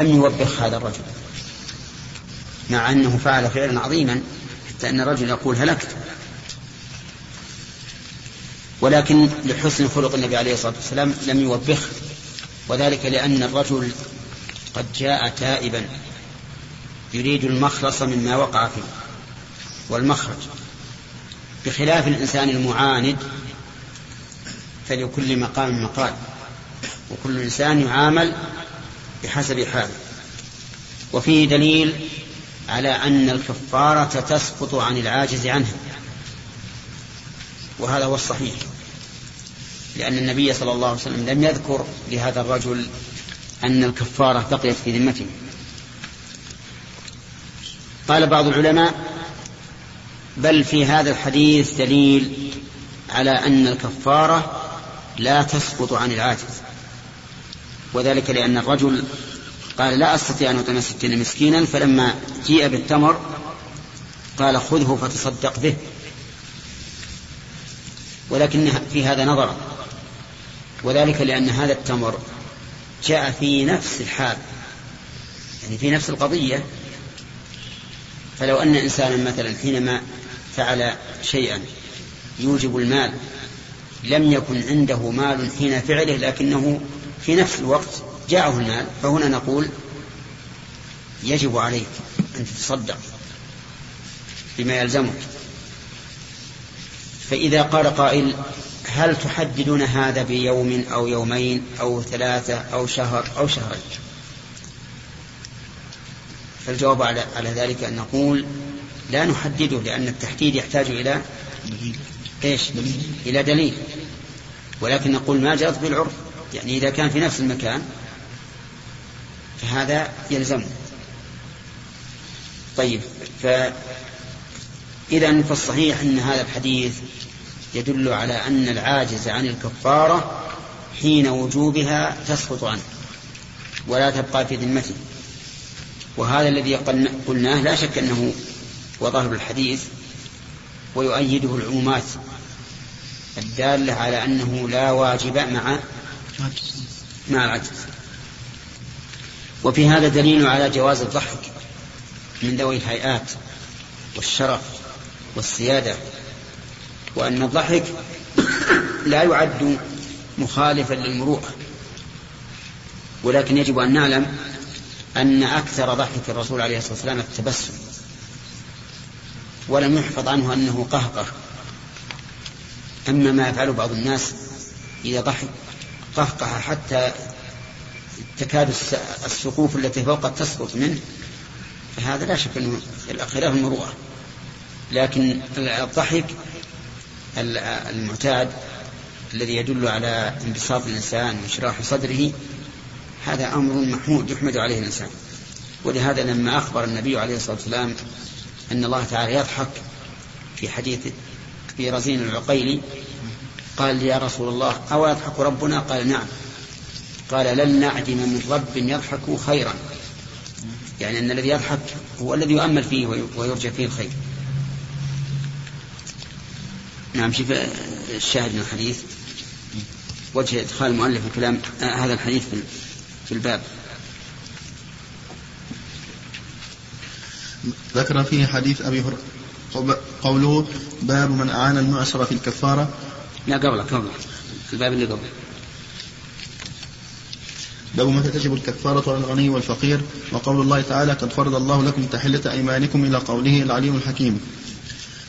لم يوبخ هذا الرجل. مع أنه فعل فعلا عظيما حتى أن الرجل يقول هلكت. ولكن لحسن خلق النبي عليه الصلاة والسلام لم يوبخه وذلك لأن الرجل قد جاء تائبا. يريد المخلص مما وقع فيه. والمخرج. بخلاف الإنسان المعاند فلكل مقام مقال. وكل إنسان يعامل بحسب حاله وفيه دليل على أن الكفارة تسقط عن العاجز عنها. وهذا هو الصحيح. لأن النبي صلى الله عليه وسلم لم يذكر لهذا الرجل أن الكفارة بقيت في ذمته. قال بعض العلماء بل في هذا الحديث دليل على أن الكفارة لا تسقط عن العاجز. وذلك لأن الرجل قال لا أستطيع أن أطعم ستين مسكينا فلما جيء بالتمر قال خذه فتصدق به. ولكن في هذا نظر. وذلك لأن هذا التمر جاء في نفس الحال يعني في نفس القضية. فلو أن إنسانا مثلا حينما فعل شيئا يوجب المال لم يكن عنده مال حين فعله لكنه في نفس الوقت جاءه المال فهنا نقول يجب عليك أن تتصدق بما يلزمك. فإذا قال قائل هل تحددون هذا بيوم أو يومين أو ثلاثة أو شهر أو شهرين؟ فالجواب على, على ذلك أن نقول لا نحدده لأن التحديد يحتاج إلى إيش؟ إلى دليل. ولكن نقول ما جرت بالعرف. يعني إذا كان في نفس المكان فهذا يلزمه طيب فإذا فالصحيح أن هذا الحديث يدل على أن العاجز عن الكفارة حين وجوبها تسقط عنه ولا تبقى في ذمته. وهذا الذي قلناه لا شك أنه وظاهر الحديث ويؤيده العمومات الدالة على أنه لا واجب مع مع العجز وفي هذا دليل على جواز الضحك من ذوي الهيئات والشرف والسيادة وأن الضحك لا يعد مخالفا للمروءة. ولكن يجب أن نعلم أن أكثر ضحك الرسول عليه الصلاة والسلام التبسم. ولم يحفظ عنه أنه قهقه. أما ما يفعله بعض الناس إذا ضحك قهقه حتى تكاد السقوف التي فوق تسقط منه فهذا لا شك أنه خلاف المروءة. لكن الضحك المعتاد الذي يدل على انبساط الإنسان وانشراح صدره هذا أمر محمود يحمد عليه الإنسان. ولهذا لما أخبر النبي عليه الصلاة والسلام أن الله تعالى يضحك في حديث في رزين العقيلي قال يا رسول الله أو يضحك ربنا؟ قال نعم. قال لن نعدم من رب يضحك خيرا. يعني أن الذي يضحك هو الذي يؤمل فيه ويرجى فيه الخير. نعم شوف الشاهد من الحديث. وجه إدخال المؤلف الكلام آه هذا الحديث في الباب. ذكر فيه حديث أبي هريرة قوله باب من أعان المعسر في الكفارة لا قبله قبله الباب اللي قبله باب متى تجب الكفارة على الغني والفقير؟ وقول الله تعالى قد فرض الله لكم تحلة أيمانكم إلى قوله العليم الحكيم.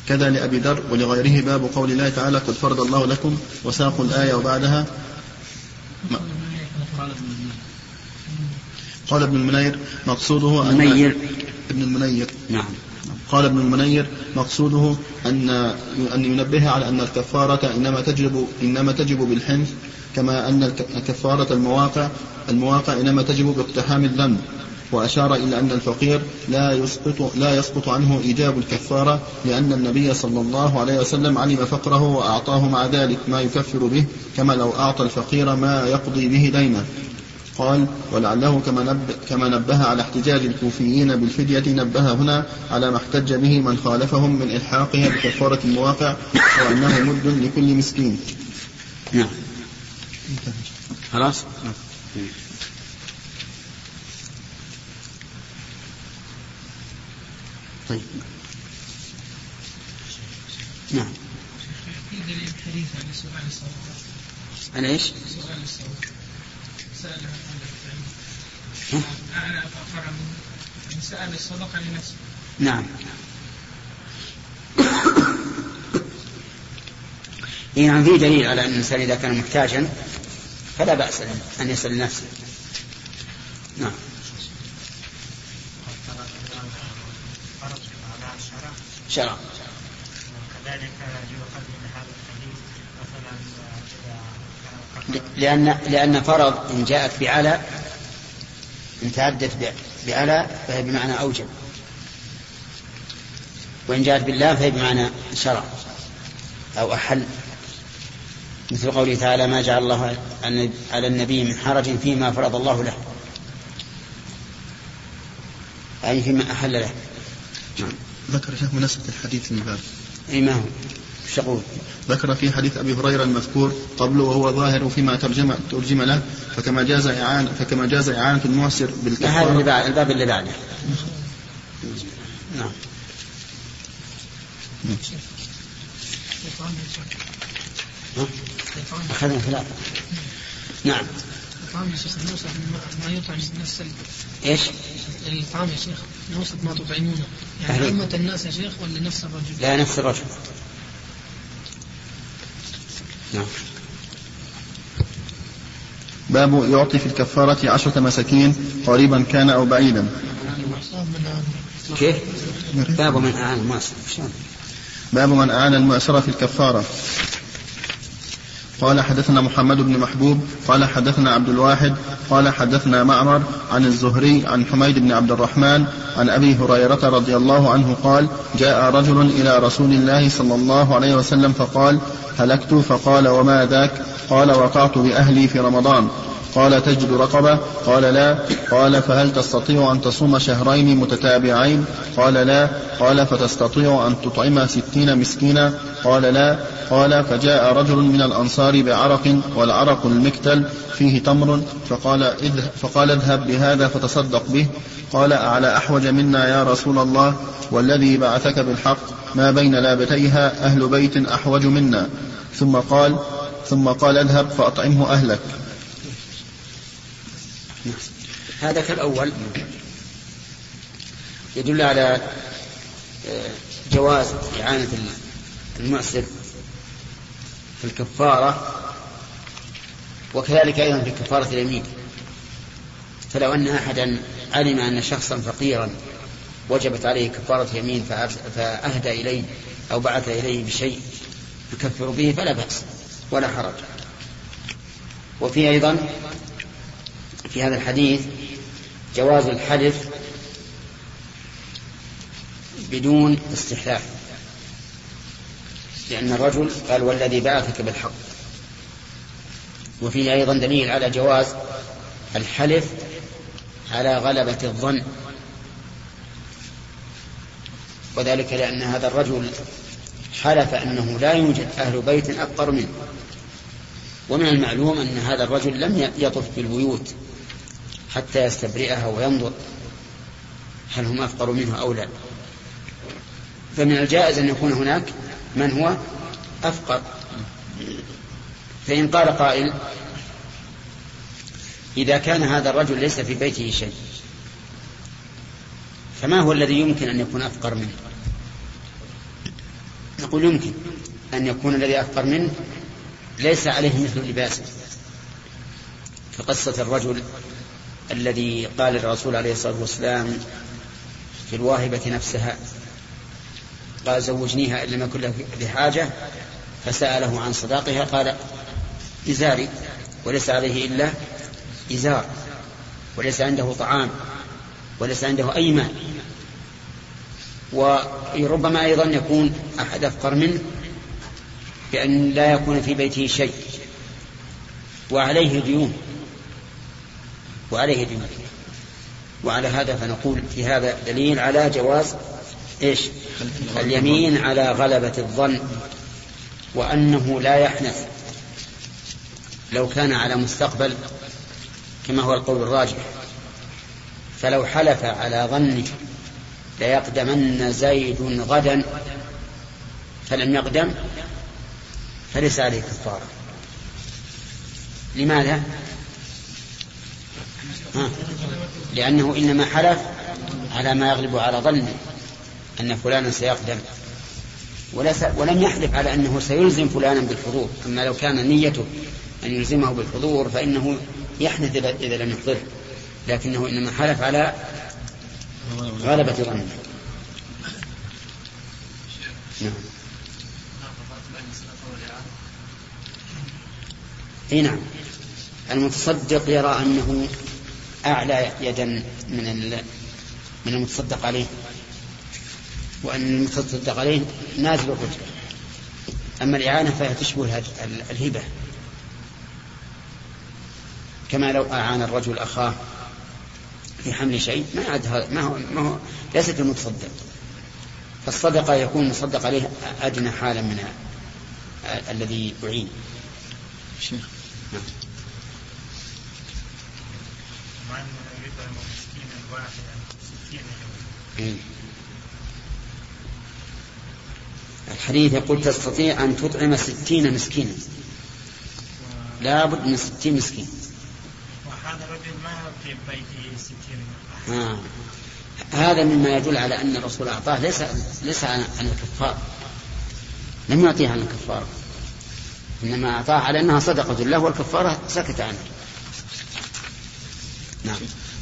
كذا لأبي ذر ولغيره باب قول الله تعالى قد فرض الله لكم وساقوا الآية وبعدها. قال ابن المنير مقصوده أن المنير. ابن المنير. نعم. قال ابن المنير مقصوده أن أن ينبه على أن الكفارة إنما تجب إنما تجب بالحنث كما أن كفارة المواقع المواقع إنما تجب باقتحام الذنب. وأشار إلى أن الفقير لا يسقط لا يسقط عنه إيجاب الكفارة لأن النبي صلى الله عليه وسلم علم فقره وأعطاه مع ذلك ما يكفر به كما لو أعطى الفقير ما يقضي به دينه. قال ولعله كما, نب كما نبه على احتجاج الكوفيين بالفدية نبه هنا على ما احتج به من خالفهم من إلحاقها بكفارة المواقع وأنه مد لكل مسكين. نعم. خلاص؟ طيب. نعم. في دليل حديث عن سؤال الصواب. عن إيش؟ سؤال الصواب. سأله فرع سأل الصدقة لنفسه نعم. إيه نعم في دليل على أن الإنسان إذا كان محتاجا فلا بأس أن يسأل لنفسه نعم. شرع. كذلك يؤخذ من هذا الحديث مثلا إذا كان لأن لأن فرض إن جاءت بعلى إن تعدت بعلى فهي بمعنى أوجب. وإن جاءت بالله فهي بمعنى شرع أو أحل. مثل قوله تعالى ما جعل الله على النبي من حرج فيما فرض الله له. أي فيما أحل له. نعم. ذكر شيخ مناسبة الحديث للباب أي ما هو؟ إيش يقول؟ ذكر في حديث أبي هريرة المذكور قبله وهو ظاهر فيما ترجم ترجم له فكما جاز اعانه فكما جاز إعانة المعسر لا هذا بعد الباب اللي بعده نعم أخذنا ثلاثة نعم الإطعام يا شيخ نوصف ما- يطعم ال- إيش؟ الإطعام يا شيخ نوصف ما تطعمونه يعني. عامة الناس يا شيخ ولا نفس الرجل؟ لا نفس الرجل نعم باب يعطي في الكفارة عشرة مساكين قريبا كان أو بعيدا. كيف؟ باب من أعان المعصر شلون؟ باب من أعان في الكفارة قال حدثنا محمد بن محبوب قال حدثنا عبد الواحد قال حدثنا معمر عن الزهري عن حميد بن عبد الرحمن عن أبي هريرة رضي الله عنه قال جاء رجل إلى رسول الله صلى الله عليه وسلم فقال هلكت؟ فقال وما ذاك؟ قال وقعت بأهلي في رمضان. قال تجد رقبة؟ قال لا. قال فهل تستطيع أن تصوم شهرين متتابعين؟ قال لا. قال فتستطيع أن تطعم ستين مسكينا؟ قال لا. قال فجاء رجل من الأنصار بعرق والعرق المكتل فيه تمر فقال اذهب, فقال اذهب بهذا فتصدق به. قال أعلى أحوج منا يا رسول الله؟ والذي بعثك بالحق ما بين لابتيها أهل بيت أحوج منا. ثم قال ثم قال اذهب فأطعمه أهلك. هذا كالأول. يدل على آه، جواز إعانة المعسر في الكفارة وكذلك أيضا في كفارة اليمين. فلو أن أحدا علم أن شخصا فقيرا وجبت عليه كفارة يمين فأهدى إليه أو بعث إليه بشيء يكفر به فلا بأس ولا حرج. وفي أيضا في هذا الحديث جواز الحلف بدون استحلاف لأن الرجل قال والذي بعثك بالحق. وفيه أيضا دليل على جواز الحلف على غلبة الظن. وذلك لأن هذا الرجل حلف أنه لا يوجد أهل بيت أفقر منه. ومن المعلوم أن هذا الرجل لم يطف بالبيوت. حتى يستبرئها وينظر هل هم أفقر منه أو لا. فمن الجائز أن يكون هناك من هو أفقر. فإن قال قائل إذا كان هذا الرجل ليس في بيته شيء فما هو الذي يمكن أن يكون أفقر منه؟ نقول يمكن أن يكون الذي أفقر منه ليس عليه مثل لباسه كقصة الرجل الذي قال الرسول عليه الصلاة والسلام في الواهبة نفسها قال زوجنيها إن لم يكن بحاجة فسأله عن صداقها قال إزاري وليس عليه إلا إزار وليس عنده طعام وليس عنده أي مال. وربما أيضا يكون أحد أفقر منه بأن لا يكون في بيته شيء وعليه ديون. وعليه ديون وعلى هذا فنقول في هذا دليل على جواز إيش؟ اليمين على غلبة الظن وأنه لا يحنث. لو كان على مستقبل كما هو القول الراجح فلو حلف على ظنه ليقدمن زيد غدا فلم يقدم فليس عليه كفارة. لماذا؟ لأنه إنما حلف على ما يغلب على ظنه أن فلانا سيقدم. ولم يحلف على أنه سيلزم فلانا بالحضور. أما لو كان نيته أن يلزمه بالحضور فإنه يحنث إذا لم يحضره لكنه إنما حلف على غلبة ظنه. نعم. إي نعم. المتصدق يرى أنه أعلى يدا من من المتصدق عليه. وأن المتصدق عليه نازل الرتبه أما الإعانة فهي تشبه الهبة. كما لو أعان الرجل أخاه في حمل شيء ما عاد ما هو ما هو ليست المتصدق. فالصدقه يكون المصدق عليه أدنى حالا من الذي اعين شيخ. نعم. الحديث يقول تستطيع أن تطعم ستين مسكينا. لابد من ستين مسكين. وهذا الرجل ما في بيته ستين. آه. هذا مما يدل على أن الرسول أعطاه ليس ليس عن الكفار. لم يعطيه عن الكفار. إنما أعطاه على أنها صدقة له والكفارة سكت عنه. نعم.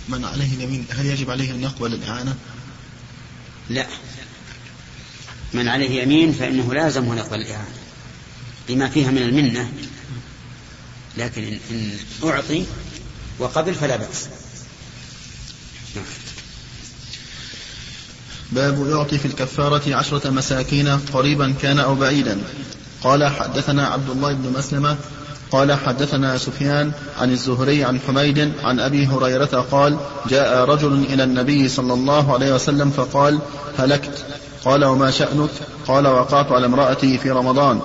من عليه اليمين هل يجب عليه أن يقبل الإعانة؟ لا. من عليه يمين فإنه لازم أن يقبل الإعانة. لما فيها من المنة. لكن إن أعطي وقبل فلا بأس. نعم. باب يعطي في الكفارة عشرة مساكين قريبا كان أو بعيدا. قال حدثنا عبد الله بن مسلمة قال حدثنا سفيان عن الزهري عن حميد عن أبي هريرة قال جاء رجل إلى النبي صلى الله عليه وسلم فقال هلكت. قال وما شأنك؟ قال وقعت على امرأتي في رمضان.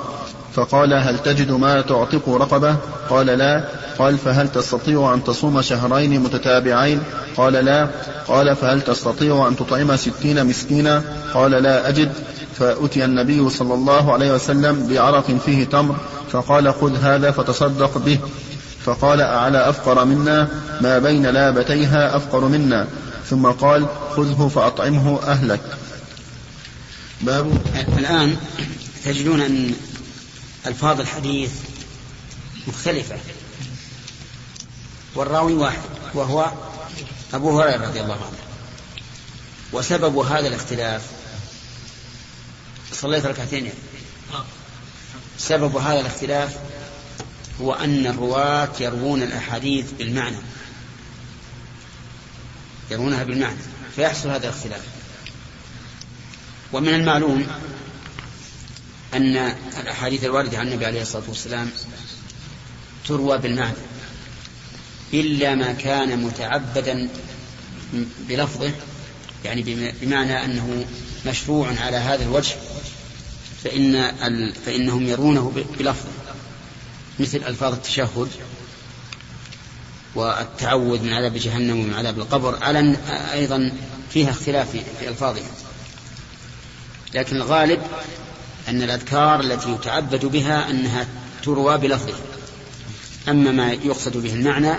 فقال هل تجد ما تعتق رقبة؟ قال لا. قال فهل تستطيع أن تصوم شهرين متتابعين؟ قال لا. قال فهل تستطيع أن تطعم ستين مسكينا؟ قال لا أجد. فأتي النبي صلى الله عليه وسلم بعرق فيه تمر فقال خذ هذا فتصدق به. فقال أعلى أفقر منا؟ ما بين لابتيها أفقر منا. ثم قال خذه فأطعمه أهلك. باب الآن تجدون أن ألفاظ الحديث مختلفة. والراوي واحد وهو أبو هريرة رضي الله عنه. وسبب هذا الاختلاف صليت ركعتين. سبب هذا الاختلاف هو أن الرواة يروون الأحاديث بالمعنى. يرونها بالمعنى فيحصل هذا الاختلاف. ومن المعلوم أن الأحاديث الواردة عن النبي عليه الصلاة والسلام تروى بالمعنى إلا ما كان متعبدا بلفظه يعني بمعنى أنه مشروع على هذا الوجه فإن ال... فإنهم يرونه بلفظه مثل ألفاظ التشهد والتعوذ من عذاب جهنم ومن عذاب القبر على أيضا فيها اختلاف في ألفاظها. لكن الغالب أن الأذكار التي يتعبد بها أنها تروى بلفظها أما ما يقصد به المعنى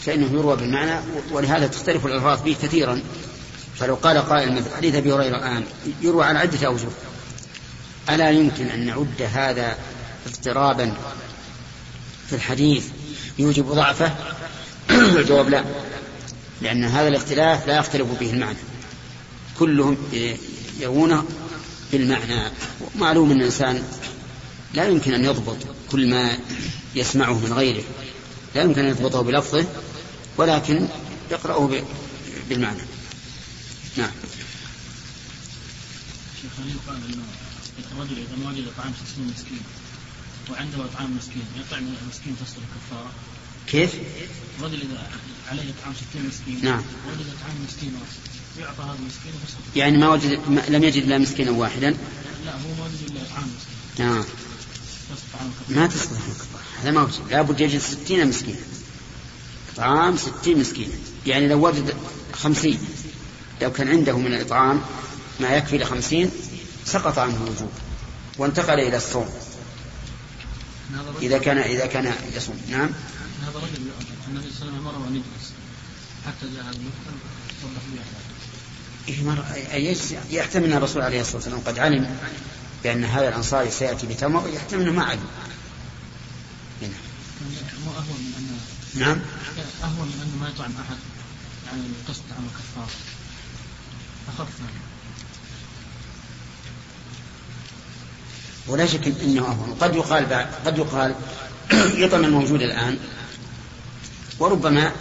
فإنه يروى بالمعنى ولهذا تختلف الألفاظ به كثيرا. فلو قال قائل مثل حديث أبي هريرة الآن يروى على عدة أوجه. ألا يمكن أن نعد هذا اضطرابا في الحديث يوجب ضعفه؟ الجواب لا. لأن هذا الاختلاف لا يختلف به المعنى. كلهم يرونه بالمعنى. معلوم أن الإنسان لا يمكن أن يضبط كل ما يسمعه من غيره. لا يمكن أن يضبطه بلفظه ولكن يقرأه بالمعنى. نعم. شيخ هل يقال أن الرجل إذا وجد طعام ستين مسكين وعنده طعام مسكين يطعم المسكين تصل الكفارة كيف؟ الرجل إذا عليه طعام ستين مسكين نعم. وجد طعام مسكين المسكين يعني ما وجد ما لم يجد إلا مسكينا واحدا. لا هو ما وجد إلا طعام مسكين. آه. ما تصلح. هذا ما وجد. لابد يجد ستين مسكينا طعام ستين مسكينا يعني لو وجد خمسين لو كان عنده من الإطعام ما يكفي لخمسين سقط عنه الوجوب وانتقل إلى الصوم. إذا كان إذا كان يصوم. نعم. هذا رجل النبي صلى الله عليه وسلم أمره أن يجلس. حتى جاء هذا إيه يحتمل أن الرسول عليه الصلاة والسلام قد علم بأن هذا الأنصاري سيأتي بتمر يحتمل أنه ما علم. مو اهون من انه نعم. أهون من أنه ما يطعم أحد يعني القسط عن الكفار. أخف. يعني. ولا شك إنه أهون. قد يقال بعد قد يقال يطعم الموجود الآن وربما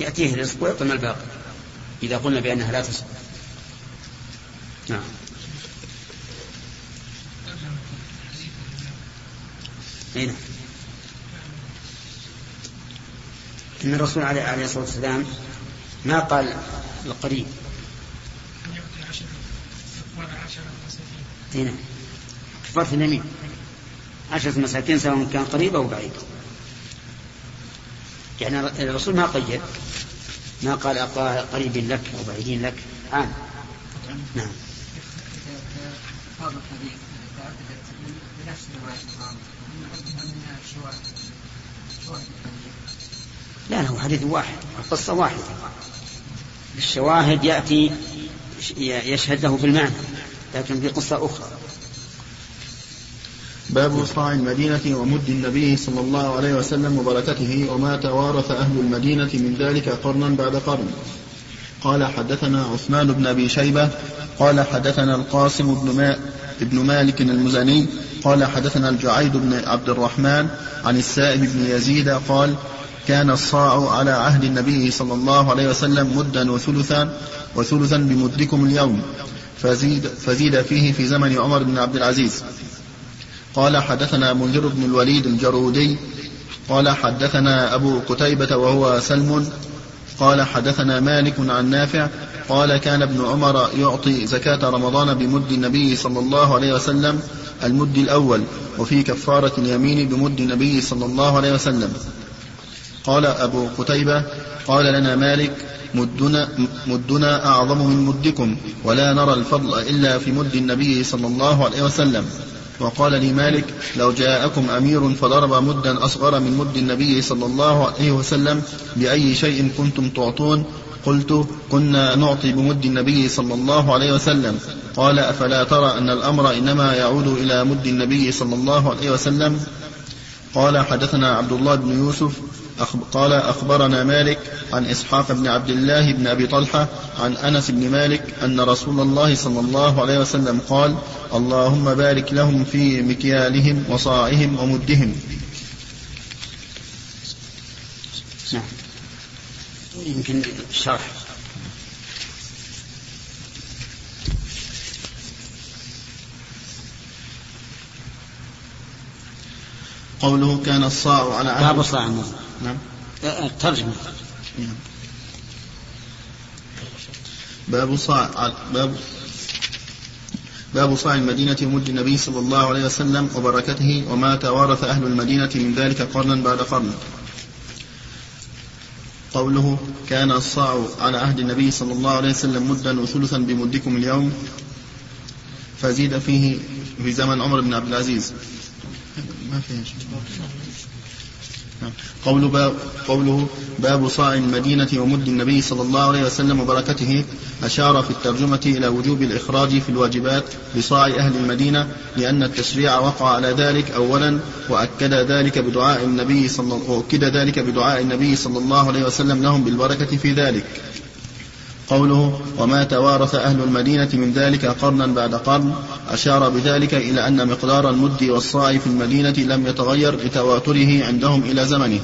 يأتيه رزق ويطعم الباقي. إذا قلنا بأنها لا تصح نعم. أي نعم. إن الرسول عليه الصلاة والسلام ما قال القريب. أي نعم. كفارة اليمين. عشرة مساكين سواء كان قريب أو بعيد. يعني الرسول ما قيد. ما قال قريب لك أو بعيد لك. عام. نعم. لا هو حديث واحد القصة واحدة. الشواهد يأتي يشهد له بالمعنى لكن في قصة أخرى. باب صاع المدينة ومد النبي صلى الله عليه وسلم وبركته وما توارث أهل المدينة من ذلك قرنا بعد قرن. قال حدثنا عثمان بن أبي شيبة قال حدثنا القاسم بن, ما بن مالك المزني قال حدثنا الجعيد بن عبد الرحمن عن السائب بن يزيد قال كان الصاع على عهد النبي صلى الله عليه وسلم مدا وثلثا وثلثا بمدكم اليوم فزيد, فزيد فيه في زمن عمر بن عبد العزيز. قال حدثنا منذر بن الوليد الجرودي قال حدثنا أبو قتيبة وهو سلم قال حدثنا مالك عن نافع قال كان ابن عمر يعطي زكاة رمضان بمد النبي صلى الله عليه وسلم المد الأول وفي كفارة اليمين بمد النبي صلى الله عليه وسلم. قال أبو قتيبة قال لنا مالك مدنا, مدنا أعظم من مدكم ولا نرى الفضل إلا في مد النبي صلى الله عليه وسلم. وقال لي مالك لو جاءكم أمير فضرب مدا أصغر من مد النبي صلى الله عليه وسلم بأي شيء كنتم تعطون قلت كنا نعطي بمد النبي صلى الله عليه وسلم. قال أفلا ترى أن الأمر إنما يعود إلى مد النبي صلى الله عليه وسلم؟ قال حدثنا عبد الله بن يوسف قال أخبرنا مالك عن إسحاق بن عبد الله بن أبي طلحة عن أنس بن مالك أن رسول الله صلى الله عليه وسلم قال اللهم بارك لهم في مكيالهم وصاعهم ومدهم. نعم. يمكن شرح. قوله كان الصاع على عهد. باب صاع نعم. ترجمة نعم. باب صاع باب باب صاع المدينة ومد النبي صلى الله عليه وسلم وبركته وما توارث أهل المدينة من ذلك قرنا بعد قرن. قوله كان الصاع على عهد النبي صلى الله عليه وسلم مدا وثلثا بمدكم اليوم فزيد فيه في زمن عمر بن عبد العزيز. ما فيها شيء. قول باب قوله باب صاع المدينة ومد النبي صلى الله عليه وسلم وبركته أشار في الترجمة إلى وجوب الإخراج في الواجبات بصاع أهل المدينة لأن التشريع وقع على ذلك أولا وأكد ذلك بدعاء النبي صلى وأكد ذلك بدعاء النبي صلى الله عليه وسلم لهم بالبركة في ذلك. قوله وما توارث أهل المدينة من ذلك قرنا بعد قرن أشار بذلك إلى أن مقدار المد والصاع في المدينة لم يتغير لتواتره عندهم إلى زمنه.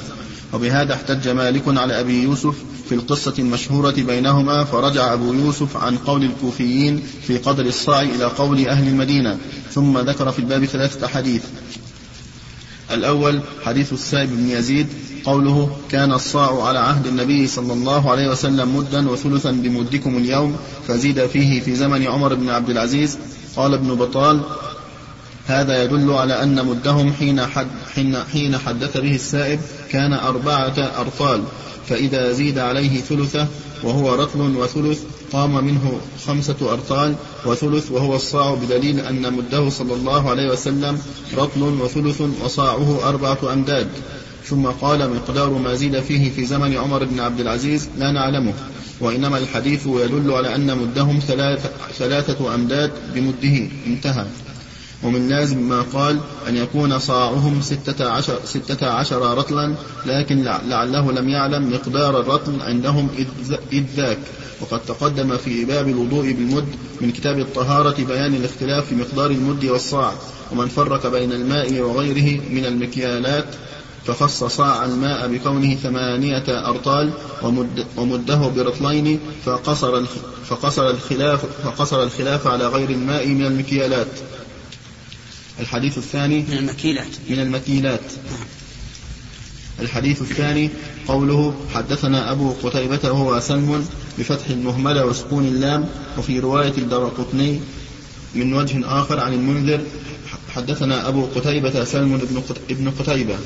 وبهذا احتج مالك على أبي يوسف في القصة المشهورة بينهما فرجع أبو يوسف عن قول الكوفيين في قدر الصاع إلى قول أهل المدينة ثم ذكر في الباب ثلاثة حديث الأول حديث السائب بن يزيد قوله كان الصاع على عهد النبي صلى الله عليه وسلم مدا وثلثا بمدكم اليوم فزيد فيه في زمن عمر بن عبد العزيز. قال ابن بطال هذا يدل على أن مدهم حين, حد حين, حين حدث به السائب كان أربعة أرطال فإذا زيد عليه ثلثه وهو رطل وثلث قام منه خمسة أرطال وثلث وهو الصاع بدليل أن مده صلى الله عليه وسلم رطل وثلث وصاعه أربعة أمداد ثم قال مقدار ما زيد فيه في زمن عمر بن عبد العزيز لا نعلمه. وإنما الحديث يدل على أن مدهم ثلاثة, ثلاثة أمداد بمده. انتهى. ومن لازم ما قال أن يكون صاعهم ستة عشر, ستة عشر رطلا لكن لعله لم يعلم مقدار الرطل عندهم إذ ذاك وقد تقدم في باب الوضوء بالمد من كتاب الطهارة بيان الاختلاف في مقدار المد والصاع ومن فرق بين الماء وغيره من المكيالات فخص صاع الماء بكونه ثمانية أرطال ومد ومده برطلين فقصر الخلاف فقصر الخلاف على غير الماء من المكيالات. الحديث الثاني من المكيلات. من المكيلات. الحديث الثاني قوله حدثنا أبو قتيبة وهو سلم بفتح المهملة وسكون اللام وفي رواية الدرقطني من وجه آخر عن المنذر حدثنا أبو قتيبة سلم بن قتيبة.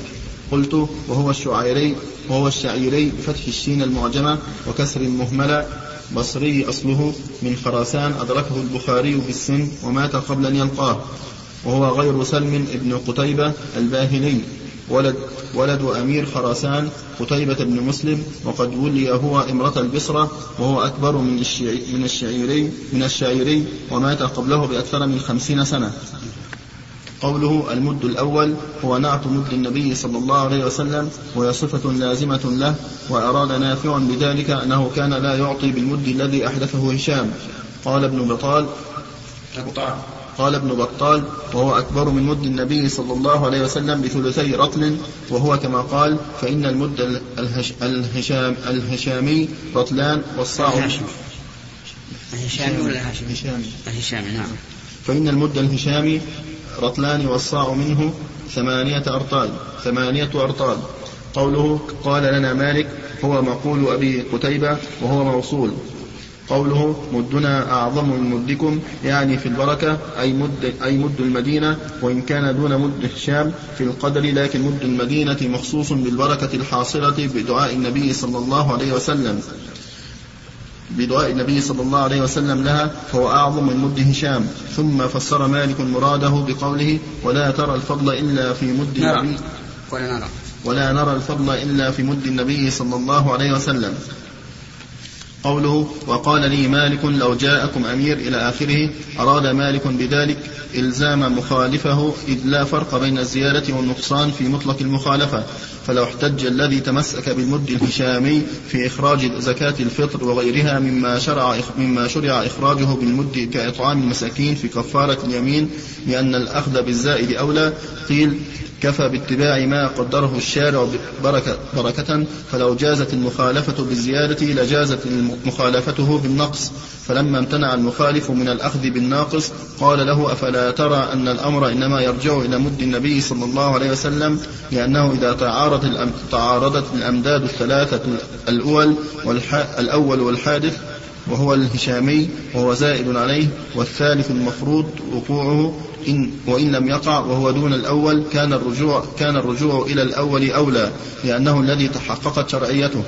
قلت وهو الشعيري وهو الشعيري بفتح الشين المعجمة وكسر المهملة. بصري أصله من خراسان أدركه البخاري بالسن ومات قبل أن يلقاه. وهو غير سلم ابن قتيبة الباهلي ولد ولد أمير خراسان قتيبة بن مسلم وقد ولي هو إمرة البصرة وهو أكبر من من الشعيري من الشعيري ومات قبله بأكثر من خمسين سنة. قوله المد الأول هو نعت مد النبي صلى الله عليه وسلم وهي صفة لازمة له وأراد نافع بذلك أنه كان لا يعطي بالمد الذي أحدثه هشام. قال ابن بطال. قال ابن بطال وهو أكبر من مد النبي صلى الله عليه وسلم بثلثي رطل وهو كما قال فإن المد الهش الهشام الهشامي رطلان والصاع الهشامي ولا الهاشمي؟ الهشامي. الهشامي نعم. فإن المد الهشامي رطلان والصاع منه ثمانية أرطال. ثمانية أرطال. قوله قال لنا مالك هو مقول أبي قتيبة وهو موصول. قوله مدنا أعظم من مدكم يعني في البركة أي مد, أي مد المدينة وإن كان دون مد الشام في القدر لكن مد المدينة مخصوص بالبركة الحاصلة بدعاء النبي صلى الله عليه وسلم. بدعاء النبي صلى الله عليه وسلم لها فهو أعظم من مد هشام. ثم فسر مالك مراده بقوله ولا ترى الفضل إلا في مد نرى النبي ولا نرى ولا نرى الفضل إلا في مد النبي صلى الله عليه وسلم. قوله وقال لي مالك لو جاءكم أمير إلى آخره أراد مالك بذلك إلزام مخالفه إذ لا فرق بين الزيادة والنقصان في مطلق المخالفة. فلو احتج الذي تمسك بالمد الهشامي في إخراج زكاة الفطر وغيرها مما شرع مما شرع إخراجه بالمد كإطعام المساكين في كفارة اليمين لأن الأخذ بالزائد أولى. قيل كفى باتباع ما قدره الشارع بركة, بركة. فلو جازت المخالفة بالزيادة لجازت مخالفته بالنقص فلما امتنع المخالف من الأخذ بالناقص قال له أفلا ترى أن الأمر إنما يرجع إلى مد النبي صلى الله عليه وسلم لأنه إذا تعارض تعارضت الأمداد الثلاثة الأول الأول والحادث وهو الهشامي وهو زائد عليه والثالث المفروض وقوعه إن وإن لم يقع وهو دون الأول كان الرجوع كان الرجوع إلى الأول أولى لأنه الذي تحققت شرعيته.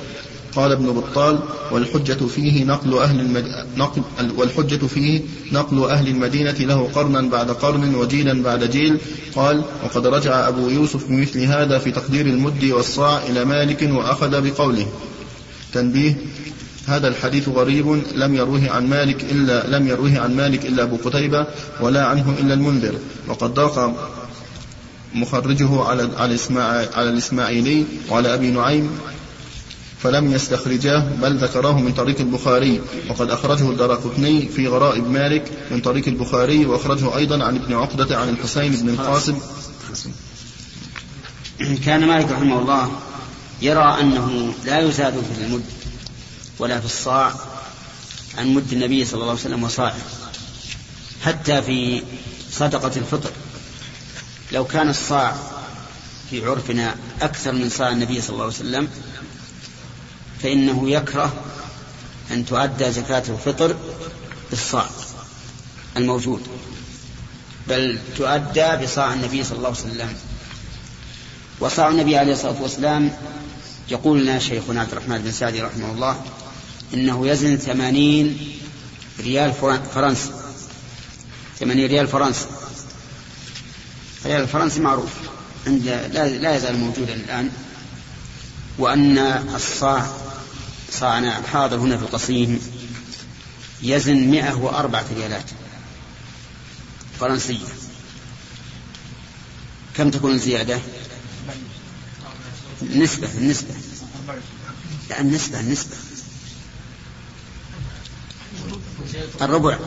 قال ابن بطال والحجة فيه نقل أهل المد... نقل والحجة فيه نقل أهل المدينة له قرنا بعد قرن وجيلا بعد جيل. قال وقد رجع أبو يوسف بمثل هذا في تقدير المد والصاع إلى مالك وأخذ بقوله. تنبيه هذا الحديث غريب لم يروه عن مالك إلا لم يروه عن مالك إلا أبو قتيبة ولا عنه إلا المنذر. وقد ضاق مخرجه على على الإسماعيلي وعلى أبي نعيم. فلم يستخرجاه بل ذكراه من طريق البخاري. وقد أخرجه الدرقطني في غرائب مالك من طريق البخاري وأخرجه أيضا عن ابن عقدة عن الحسين بن القاسم. كان مالك رحمه الله يرى أنه لا يزاد في المد ولا في الصاع عن مد النبي صلى الله عليه وسلم وصاعه. حتى في صدقة الفطر. لو كان الصاع في عرفنا أكثر من صاع النبي صلى الله عليه وسلم فإنه يكره أن تؤدى زكاة الفطر بالصاع الموجود بل تؤدى بصاع النبي صلى الله عليه وسلم. وصاع النبي عليه الصلاة والسلام يقول لنا شيخنا عبد الرحمن بن سعدي رحمه الله إنه يزن ثمانين ريال فرنسي. ثمانين ريال فرنسي. الريال الفرنسي معروف. عند لا, لا يزال موجودا الآن. وأن الصاع صاعنا الحاضر هنا في القصيم يزن مئة وأربعة ريالات. فرنسية. كم تكون الزيادة؟ النسبة النسبة لا النسبة النسبة الربع.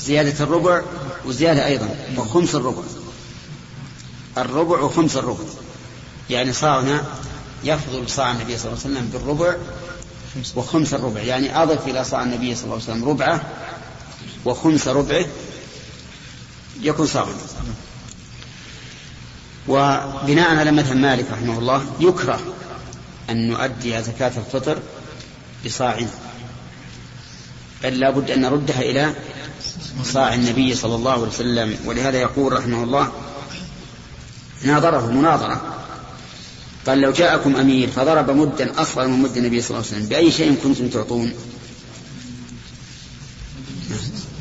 زيادة الربع وزيادة أيضا وخمس الربع. الربع وخمس الربع. يعني صاعنا يفضل صاع النبي صلى الله عليه وسلم بالربع وخمس الربع يعني أضف إلى صاع النبي صلى الله عليه وسلم ربعة وخمس ربعه يكون صاعا وبناء على مذهب مالك رحمه الله يكره أن نؤدي زكاة الفطر بصاع بل لا بد أن نردها إلى صاع النبي صلى الله عليه وسلم. ولهذا يقول رحمه الله ناظره مناظرة. قال لو جاءكم أمير فضرب مدا أصغر من مد النبي صلى الله عليه وسلم بأي شيء كنتم تعطون؟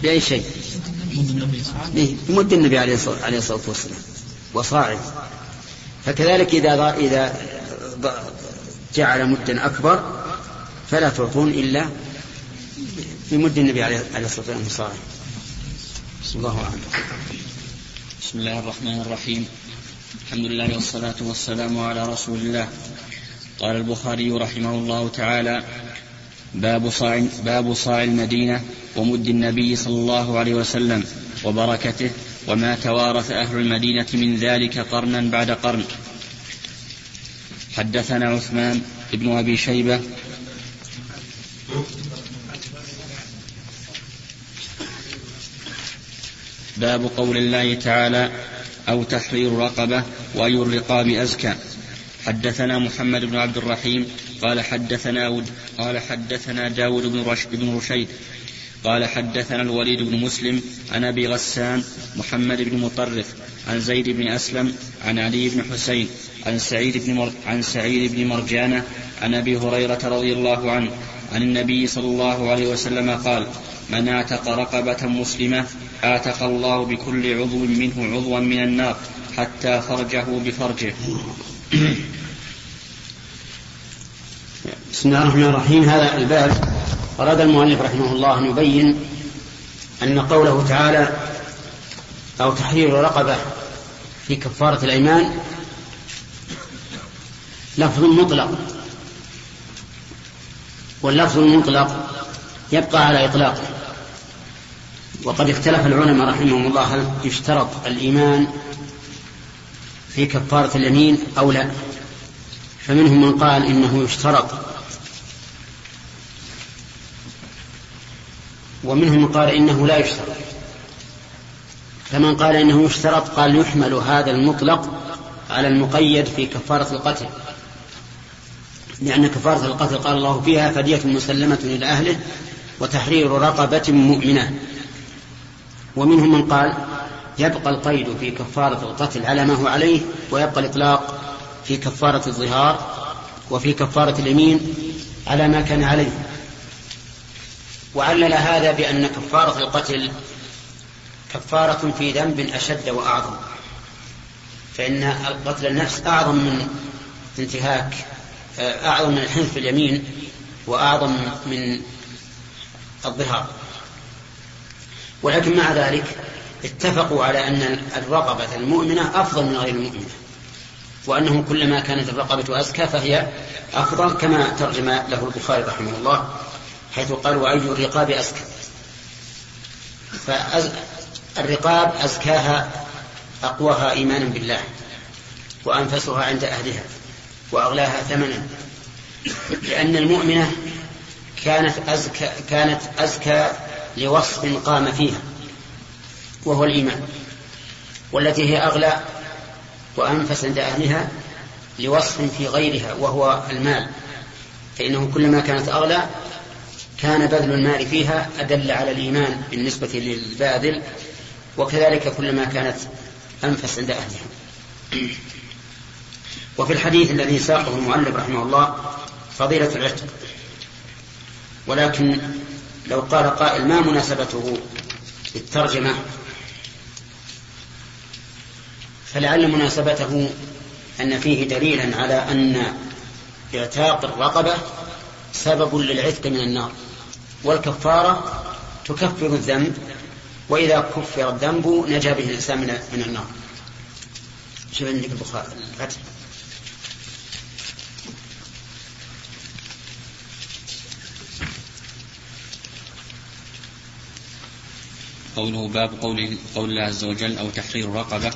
بأي شيء؟ بمد النبي عليه الصلاة والسلام وصاعد. فكذلك إذا إذا جعل مدا أكبر فلا تعطون إلا بمد النبي عليه الصلاة والسلام صاعد. الله أعلم. بسم الله الرحمن الرحيم. الحمد لله والصلاة والسلام على رسول الله. قال البخاري رحمه الله تعالى باب صاع باب صاع المدينة ومد النبي صلى الله عليه وسلم وبركته وما توارث أهل المدينة من ذلك قرنا بعد قرن. حدثنا عثمان بن أبي شيبة. باب قول الله تعالى أو تحرير رقبة وأي الرقاب أزكى. حدثنا محمد بن عبد الرحيم قال حدثنا قال حدثنا داود بن, رش بن رشيد قال حدثنا الوليد بن مسلم عن أبي غسان محمد بن مطرف عن زيد بن أسلم عن علي بن حسين عن سعيد بن مر... عن سعيد بن مرجانة عن أبي هريرة رضي الله عنه عن النبي صلى الله عليه وسلم قال من أعتق رقبة مسلمة اعتق الله بكل عضو منه عضوا من النار حتى فرجه بفرجه. بسم الله الرحمن الرحيم. هذا الباب أراد المؤلف رحمه الله أن يبين أن قوله تعالى أو تحرير رقبة في كفارة الأيمان لفظ مطلق. واللفظ المطلق يبقى على إطلاقه. وقد اختلف العلماء رحمهم الله هل يشترط الإيمان في كفارة اليمين أو لا. فمنهم من قال إنه يشترط. ومنهم من قال إنه لا يشترط. فمن قال إنه يشترط قال يحمل هذا المطلق على المقيد في كفارة القتل. لأن كفارة القتل قال الله فيها فدية مسلمة إلى أهله وتحرير رقبة مؤمنة. ومنهم من قال يبقى القيد في كفارة القتل على ما هو عليه ويبقى الإطلاق في كفارة الظهار وفي كفارة اليمين على ما كان عليه. وعلل هذا بأن كفارة القتل كفارة في ذنب أشد وأعظم. فإن قتل النفس أعظم من انتهاك أعظم من الحنث في اليمين وأعظم من الظهار. ولكن مع ذلك اتفقوا على أن الرقبة المؤمنة أفضل من غير المؤمنة وأنه كلما كانت الرقبة أزكى فهي أفضل كما ترجم له البخاري رحمه الله حيث قال وأي الرقاب أزكى؟ فالرقاب أزكاها أقواها إيمانا بالله وأنفسها عند أهلها وأغلاها ثمنا لأن المؤمنة كانت أزكى كانت أزكى لوصف قام فيها وهو الإيمان والتي هي أغلى وأنفس عند أهلها لوصف في غيرها وهو المال. فإنه كلما كانت أغلى كان بذل المال فيها أدل على الإيمان بالنسبة للباذل وكذلك كلما كانت أنفس عند أهلها. وفي الحديث الذي ساقه المؤلف رحمه الله فضيلة العتق ولكن لو قال قائل ما مناسبته للترجمة فلعل مناسبته أن فيه دليلا على أن إعتاق الرقبة سبب للعتق من النار والكفارة تكفر الذنب وإذا كفر الذنب نجا به الإنسان من النار. شوف عندك البخاري الفتح. قوله باب قول, قول الله عز وجل أو تحرير رقبة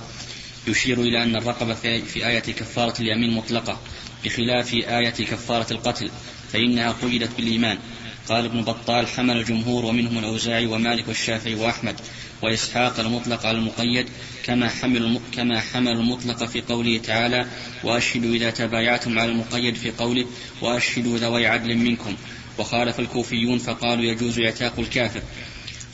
يشير إلى أن الرقبة في, في آية كفارة اليمين مطلقة بخلاف آية كفارة القتل فإنها قيدت بالإيمان. قال ابن بطال حمل الجمهور ومنهم الأوزاعي ومالك والشافعي وأحمد وإسحاق المطلق على المقيد كما حمل كما حمل المطلق في قوله تعالى وأشهدوا إذا تبايعتم على المقيد في قوله وأشهدوا ذوي عدل منكم وخالف الكوفيون فقالوا يجوز إعتاق الكافر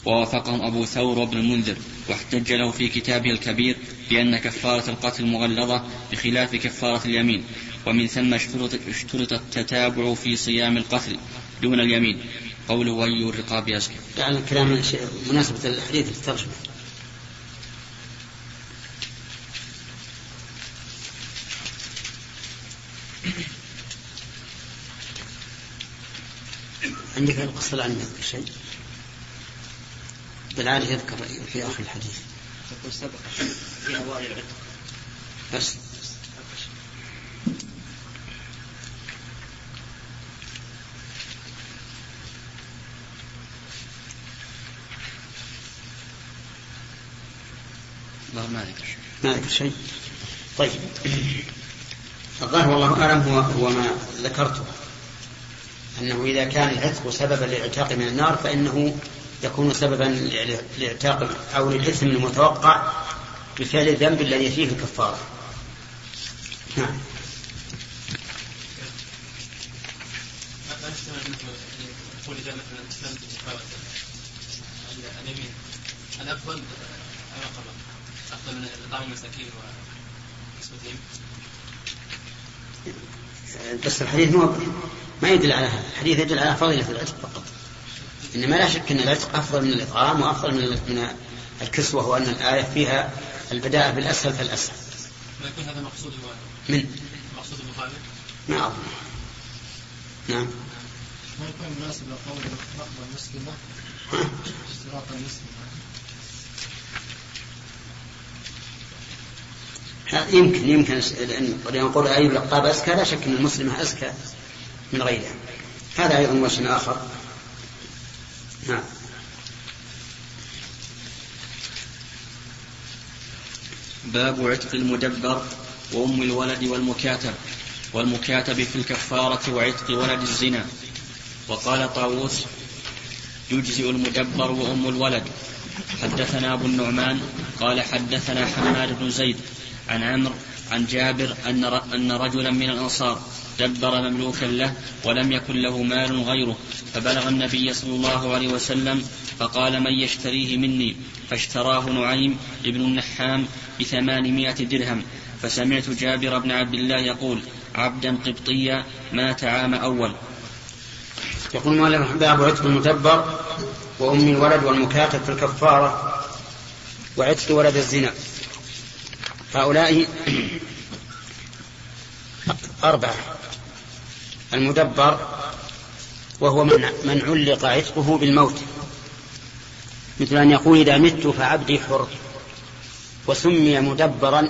ووافقهم أبو ثور وابن المنذر واحتج له في كتابه الكبير بأن كفارة القتل مغلظة بخلاف كفارة اليمين ومن ثم اشترط التتابع في صيام القتل دون اليمين. قوله وأي الرقاب أزكى يعني كلام مناسبة الحديث الترجمة عندك القصة يذكر شيء بالعادة يذكر في آخر الحديث. تقول سبق في أوائل العتق. بس. ما ذكر. شيء ما ذكر شيء. طيب. الظاهر والله أعلم هو, هو ما ذكرته. أنه إذا كان العتق سببا للاعتاق من النار فإنه يكون سببا لاعتاق أو للإثم المتوقع بفعل الذنب الذي فيه الكفارة نعم الافضل افضل من المساكين بس الحديث مو ما يدل على هذا الحديث يدل على فضيلة العتق فقط إنما لا شك أن العتق أفضل من الإطعام وأفضل من من الكسوة وأن الآية فيها البداء بالأسهل فالأسهل. ما يكون هذا مقصود من؟ مقصود المخالف؟ ما أظن. نعم. ما يكون مناسب لقول نقبل مسلمة اشتراط المسلمة يمكن يمكن قد يقول أي لقاب أزكى لا شك أن المسلمة أزكى من غيرها هذا أيضا وجه آخر نعم. باب عتق المدبر وأم الولد والمكاتب والمكاتب في الكفارة وعتق ولد الزنا. وقال طاووس يجزئ المدبر وأم الولد. حدثنا أبو النعمان قال حدثنا حماد بن زيد عن عمرو عن جابر أن أن رجلا من الأنصار دبر مملوكا له ولم يكن له مال غيره. فبلغ النبي صلى الله عليه وسلم فقال من يشتريه مني؟ فاشتراه نعيم ابن النحام بثمانمائة درهم. فسمعت جابر بن عبد الله يقول عبدا قبطيا مات عام أول. يقول مالك باب عتق المدبر وأم الولد والمكاتب في الكفارة وعتق ولد الزنا. هؤلاء أربعة. المدبر وهو من, من علق عتقه بالموت. مثل أن يقول إذا مت فعبدي حر وسمي مدبرا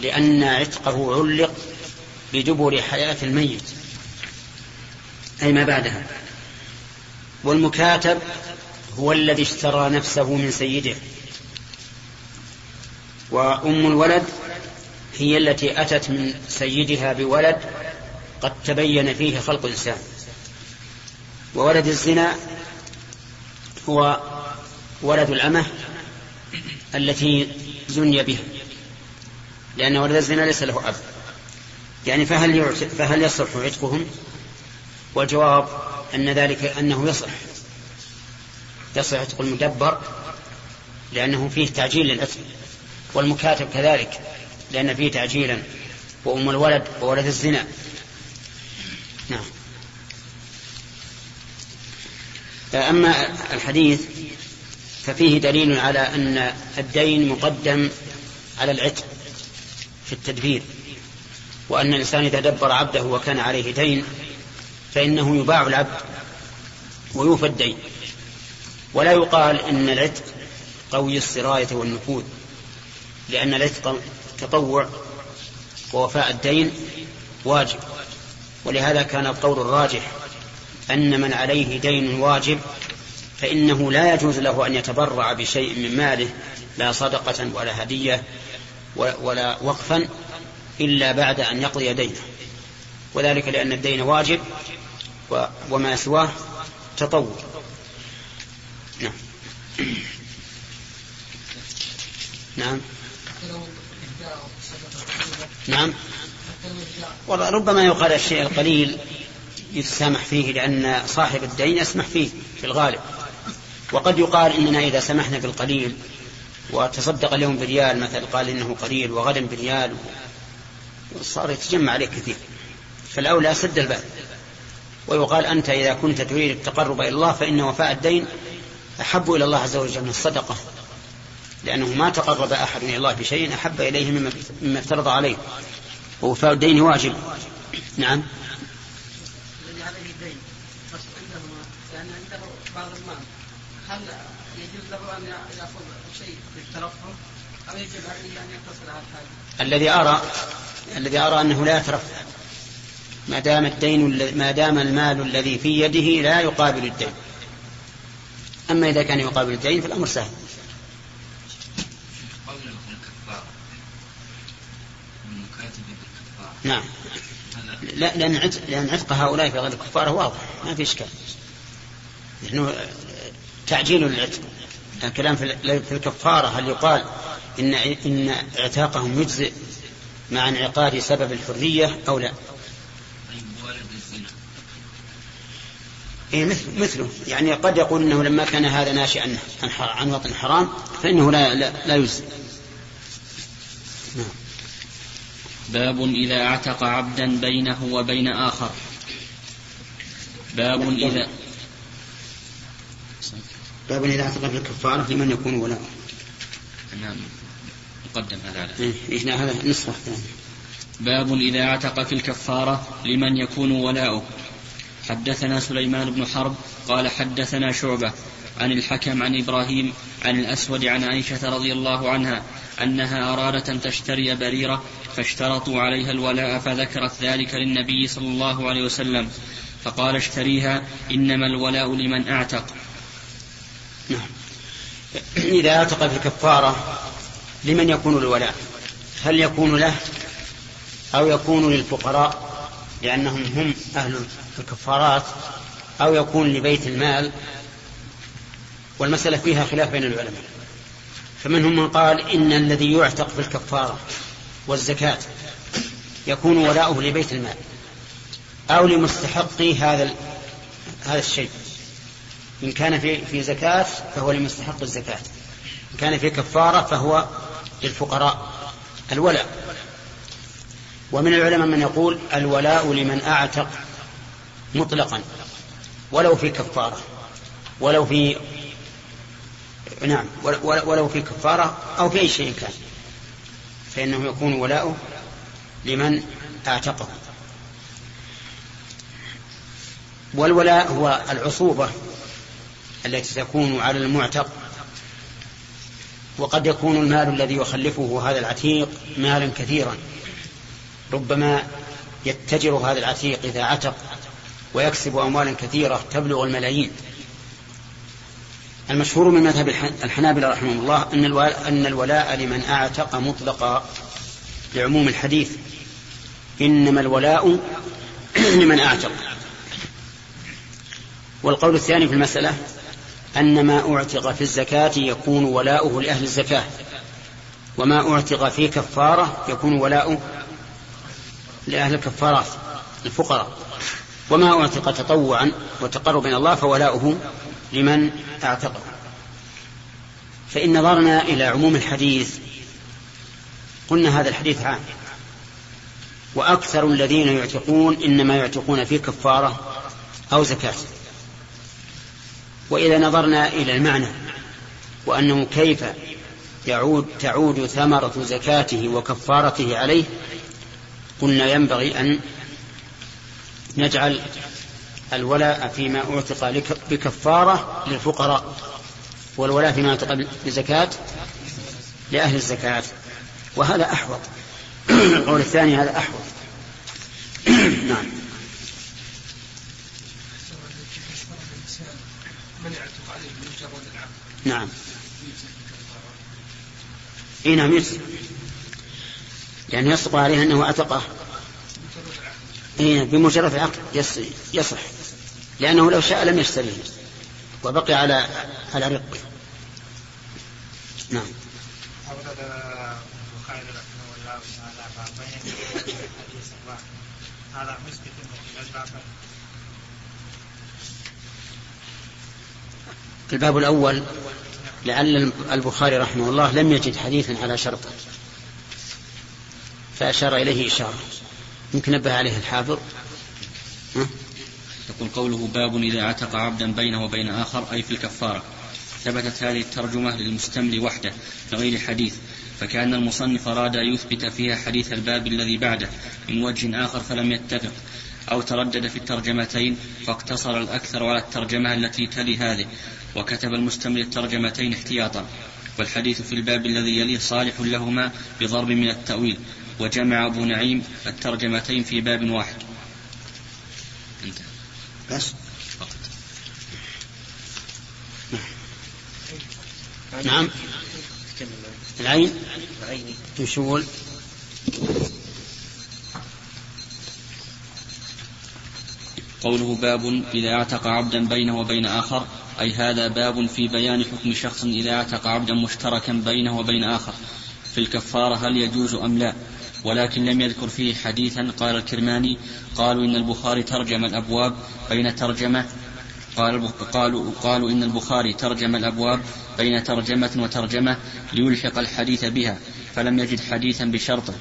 لأن عتقه علق بدبر حياة الميت. أي ما بعدها. والمكاتب هو الذي اشترى نفسه من سيده. وأم الولد هي التي أتت من سيدها بولد قد تبين فيه خلق الإنسان. وولد الزنا هو ولد الأمة التي زني بها لأن ولد الزنا ليس له أب. يعني فهل فهل يصح عتقهم؟ والجواب أن ذلك أنه يصح يصح عتق المدبر لأنه فيه تعجيل للعتق والمكاتب كذلك لأن فيه تعجيلا. وأم الولد وولد الزنا. نعم. أما الحديث ففيه دليل على أن الدين مقدم على العتق في التدبير وأن الإنسان إذا دبر عبده وكان عليه دين فإنه يباع العبد ويوفى الدين. ولا يقال إن العتق قوي السراية والنفوذ لأن العتق تطوع ووفاء الدين واجب ولهذا كان القول الراجح أن من عليه دين واجب فإنه لا يجوز له أن يتبرع بشيء من ماله لا صدقة ولا هدية ولا وقفا إلا بعد أن يقضي دينه. وذلك لأن الدين واجب وما سواه تطوع نعم. نعم. نعم. وربما يقال الشيء القليل يتسامح فيه لأن صاحب الدين يسمح فيه في الغالب. وقد يقال إننا إذا سمحنا بالقليل وتصدق اليوم بريال مثلا قال إنه قليل وغدا بريال صار يتجمع عليه كثير. فالأولى سد الباب. ويقال أنت إذا كنت تريد التقرب إلى الله فإن وفاء الدين أحب إلى الله عز وجل من الصدقة لأنه ما تقرب أحد إلى الله بشيء أحب إليه مما افترض عليه. ووفاء الدين واجب. نعم الذي عليه الدين عنده لأن عنده بعض المال هل يجوز له أن يأخذ شيء بالترفه أو يجب عليه أن يقتصر على الحاجة؟ الذي أرى الذي أرى أنه لا يترفع ما دام الدين ما دام المال الذي في يده لا يقابل الدين. أما إذا كان يقابل الدين فالأمر سهل. نعم. لا لأن عتق لأن عتق هؤلاء في غير الكفارة واضح. ما في إشكال. نحن تعجيل العتق الكلام في الكفارة هل يقال إن إن اعتاقهم يجزئ مع انعقاد سبب الحرية أو لا؟ إيه مثل مثله يعني قد يقول إنه لما كان هذا ناشئا عن عن وطن حرام فإنه لا لا, لا يجزي. نعم. باب إذا اعتق عبدا بينه وبين آخر باب إذا باب إذا اعتق في الكفارة لمن يكون ولاؤه نعم. مقدم هذا. إيه إيش هذا نسخة باب إذا اعتق في الكفارة لمن يكون ولاؤه. حدثنا سليمان بن حرب قال حدثنا شعبة عن الحكم عن إبراهيم عن الأسود عن عائشة رضي الله عنها أنها أرادت أن تشتري بريرة فاشترطوا عليها الولاء فذكرت ذلك للنبي صلى الله عليه وسلم. فقال اشتريها إنما الولاء لمن أعتق. نعم. إذا أعتق في الكفارة لمن يكون الولاء هل يكون له أو يكون للفقراء؟ لأنهم هم أهل الكفارات أو يكون لبيت المال؟ والمسألة فيها خلاف بين العلماء. فمنهم من قال إن الذي يعتق في الكفارة والزكاة يكون ولاؤه لبيت المال أو لمستحق هذا هذا الشيء؟ إن كان في في زكاة فهو لمستحق الزكاة. إن كان في كفارة فهو للفقراء. الولاء. ومن العلماء من يقول الولاء لمن أعتق مطلقا. ولو في كفارة. ولو في نعم ولو في كفارة أو في أي شيء كان. فإنه يكون ولاؤه لمن أعتقه. والولاء هو العصوبة. التي تكون على المعتق. وقد يكون المال الذي يخلفه هذا العتيق مالا كثيرا. ربما يتجر هذا العتيق إذا عتق ويكسب أموالا كثيرة تبلغ الملايين. المشهور من مذهب الحنابلة رحمه الله أن الولاء, أن الولاء لمن أعتق مطلقا لعموم الحديث. إنما الولاء لمن أعتق. والقول الثاني في المسألة أن ما أعتق في الزكاة يكون ولاؤه لأهل الزكاة وما أعتق في كفارة يكون ولاؤه لأهل الكفارات الفقراء. وما أعتق تطوعا وتقرب إلى الله فولاؤه لمن أعتقه. فإن نظرنا إلى عموم الحديث قلنا هذا الحديث عام. وأكثر الذين يعتقون إنما يعتقون في كفارة أو زكاة. وإذا نظرنا إلى المعنى وأنه كيف يعود تعود ثمرة زكاته وكفارته عليه قلنا ينبغي أن نجعل الولاء فيما أعتق بكفارة للفقراء والولاء فيما أعتق بزكاة لأهل الزكاة وهذا أحوط. القول الثاني هذا أحوط نعم نعم. إي نعم يعني يصدق عليه أنه اعتقه إي بمجرد العقد يصح. لأنه لو شاء لم يشتريه. وبقي على على رق. نعم. الباب الأول لعل البخاري رحمه الله لم يجد حديثا على شرطه فأشار إليه إشارة. يمكن نبه عليه الحافظ يقول قوله باب إذا عتق عبدا بينه وبين آخر أي في الكفارة. ثبتت هذه الترجمة للمستمل وحده بغير حديث فكأن المصنف أراد أن يثبت فيها حديث الباب الذي بعده من وجه آخر فلم يتفق أو تردد في الترجمتين فاقتصر الأكثر على الترجمة التي تلي هذه. وكتب المستمل الترجمتين احتياطا والحديث في الباب الذي يليه صالح لهما بضرب من التأويل وجمع أبو نعيم الترجمتين في باب واحد. انتهى بس. فقط. نعم. العين؟ تشول قوله باب إذا اعتق عبدا بينه وبين آخر أي هذا باب في بيان حكم شخص إذا اعتق عبدا مشتركا بينه وبين آخر في الكفارة هل يجوز أم لا. ولكن لم يذكر فيه حديثا قال الكرماني قالوا إن البخاري ترجم الأبواب بين ترجمة قال قالوا قالوا إن البخاري ترجم الأبواب بين ترجمة وترجمة ليلحق الحديث بها فلم يجد حديثا بشرطه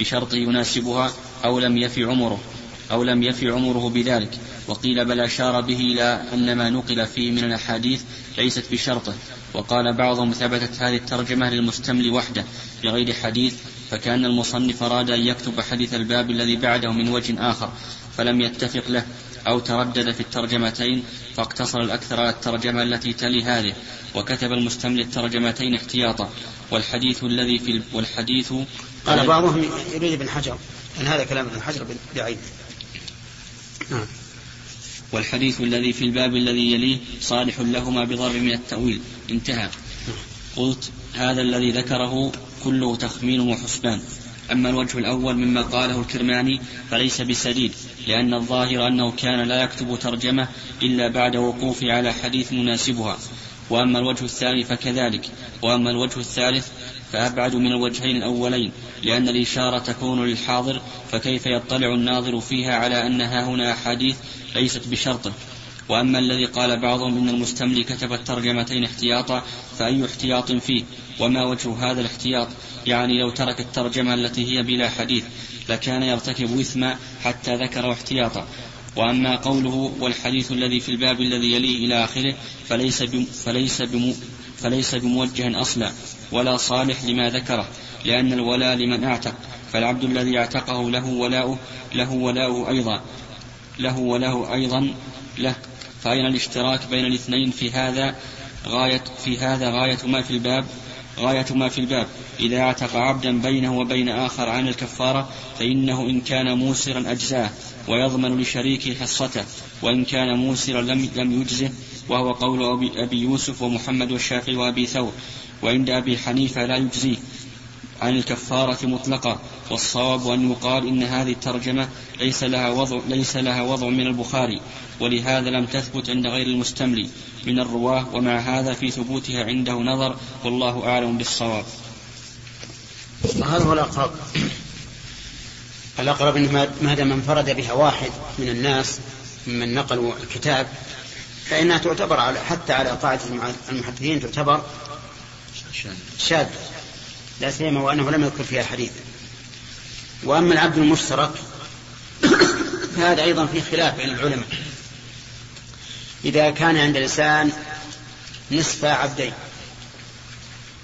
بشرط يناسبها أو لم يفي عمره. أو لم يفي عمره بذلك. وقيل بل أشار به إلى أن ما نقل فيه من الأحاديث ليست بشرطه. وقال بعضهم ثبتت هذه الترجمة للمستمل وحده بغير حديث فكأن المصنف أراد أن يكتب حديث الباب الذي بعده من وجه آخر فلم يتفق له أو تردد في الترجمتين فاقتصر الأكثر على الترجمة التي تلي هذه. وكتب المستمل الترجمتين احتياطا. والحديث الذي في والحديث قال بعضهم يريد ابن حجر أن هذا كلام ابن حجر بعينه نعم. والحديث الذي في الباب الذي يليه صالح لهما بضرب من التأويل. انتهى. قلت هذا الذي ذكره كله تخمين وحسبان. أما الوجه الأول مما قاله الكرماني فليس بسديد لأن الظاهر أنه كان لا يكتب ترجمة إلا بعد وقوفه على حديث يناسبها وأما الوجه الثاني فكذلك. وأما الوجه الثالث فأبعد من الوجهين الأولين لأن الإشارة تكون للحاضر فكيف يطلع الناظر فيها على أنها هنا أحاديث ليست بشرطه وأما الذي قال بعضهم إن المستملي كتب الترجمتين احتياطا فأي احتياط فيه؟ وما وجه هذا الاحتياط؟ يعني لو ترك الترجمة التي هي بلا حديث لكان يرتكب إثما حتى ذكر احتياطا. وأما قوله والحديث الذي في الباب الذي يليه إلى آخره فليس بم فليس بم فليس بموجه أصلا. ولا صالح لما ذكره لأن الولاء لمن أعتق فالعبد الذي اعتقه له ولاؤه له ولاؤه أيضا له وله أيضا له. فأين الاشتراك بين الاثنين في هذا؟ غاية في هذا غاية ما في الباب غاية ما في الباب. إذا اعتق عبدا بينه وبين آخر عن الكفارة فإنه إن كان موسرا أجزاه ويضمن لشريكه حصته وإن كان موسرا لم, لم يجزه وهو قول أبي, يوسف ومحمد والشافعي وأبي ثور وعند أبي حنيفة لا يجزيه عن الكفارة مطلقة. والصواب أن يقال إن هذه الترجمة ليس لها وضع ليس لها وضع من البخاري ولهذا لم تثبت عند غير المستملي. من الرواة ومع هذا في ثبوتها عنده نظر والله أعلم بالصواب. هذا هو الأقرب الأقرب أنه ما دام انفرد بها واحد من الناس ممن نقلوا الكتاب فإنها تعتبر على حتى على قاعدة المحدثين تعتبر شاذ لا سيما وأنه لم يذكر فيها حديث. وأما العبد المشترك فهذا أيضا في خلاف بين العلماء. إذا كان عند الإنسان نصف عبدين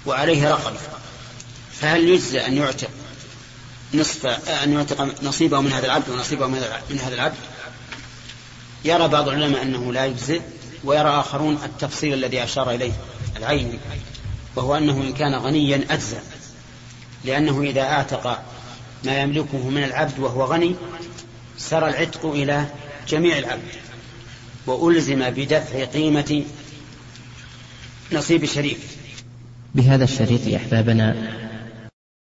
وعليه رقبة فهل يجزى أن يعتق نصف أن يعتق نصيبه من هذا العبد ونصيبه من هذا العبد؟ يرى بعض العلماء أنه لا يجزئ. ويرى آخرون التفصيل الذي أشار إليه العيني وهو أنه إن كان غنيا أجزى لأنه إذا أعتق ما يملكه من العبد وهو غني سرى العتق إلى جميع العبد وألزم بدفع قيمة نصيب شريك بهذا الشريط أحبابنا